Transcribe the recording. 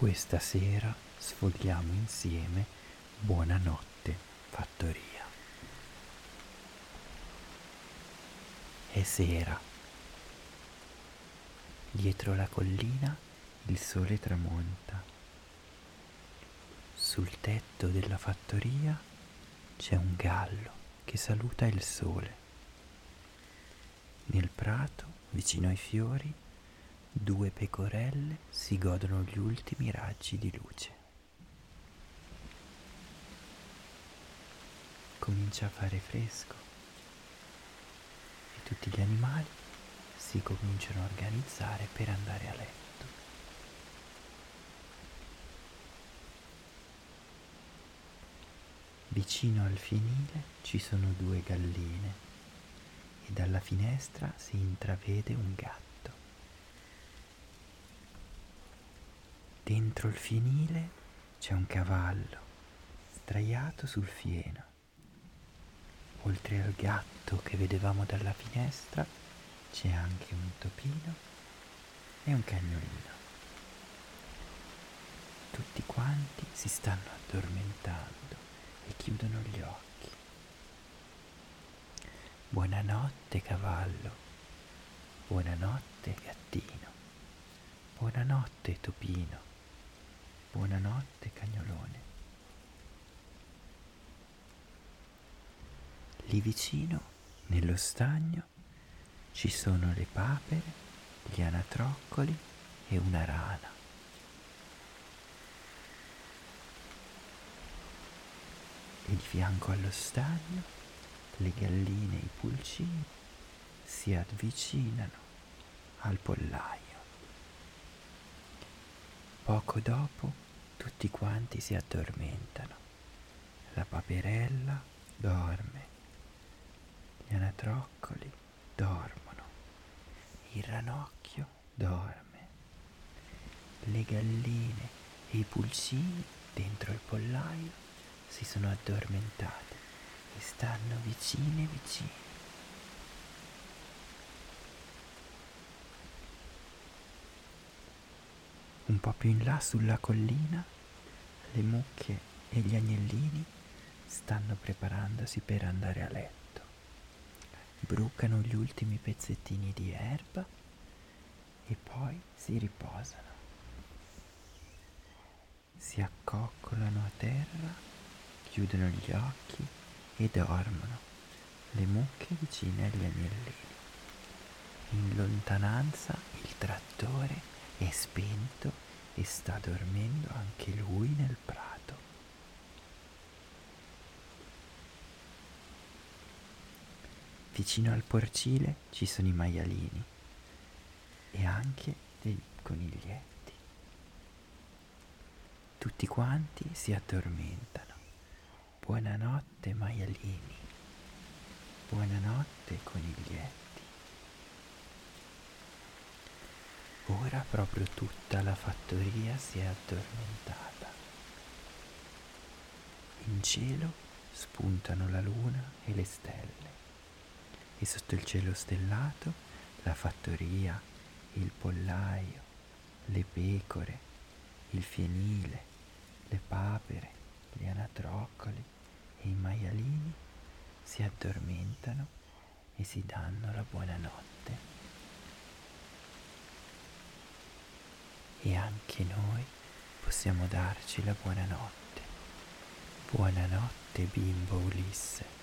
Questa sera sfogliamo insieme Buonanotte Fattoria. È sera. Dietro la collina il sole tramonta. Sul tetto della fattoria c'è un gallo che saluta il sole. Nel prato, vicino ai fiori, due pecorelle si godono gli ultimi raggi di luce. Comincia a fare fresco e tutti gli animali si cominciano a organizzare per andare a letto. Vicino al fienile ci sono due galline e dalla finestra si intravede un gatto. Dentro il fienile c'è un cavallo sdraiato sul fieno. Oltre al gatto che vedevamo dalla finestra c'è anche un topino e un cagnolino. Tutti quanti si stanno addormentando e chiudono gli occhi. Buonanotte cavallo, buonanotte gattino, buonanotte topino. Buonanotte, cagnolone. Lì vicino, nello stagno, ci sono le papere, gli anatroccoli e una rana. E di fianco allo stagno le galline e i pulcini si avvicinano al pollaio. Poco dopo tutti quanti si addormentano. La paperella dorme, gli anatroccoli dormono, il ranocchio dorme, le galline e i pulcini dentro il pollaio si sono addormentate e stanno vicine vicine. Un po' più in là sulla collina le mucche e gli agnellini stanno preparandosi per andare a letto. Brucano gli ultimi pezzettini di erba e poi si riposano. Si accoccolano a terra, chiudono gli occhi e dormono, le mucche vicine agli agnellini. In lontananza il trattore è spento e sta dormendo anche lui nel prato. Vicino al porcile ci sono i maialini e anche dei coniglietti. Tutti quanti si addormentano. Buonanotte maialini. Buonanotte coniglietti. Ora proprio tutta la fattoria si è addormentata. In cielo spuntano la luna e le stelle e sotto il cielo stellato la fattoria, il pollaio, le pecore, il fienile, le papere, gli anatroccoli e i maialini si addormentano e si danno la buonanotte. E anche noi possiamo darci la buonanotte. Buonanotte bimbo Ulisse.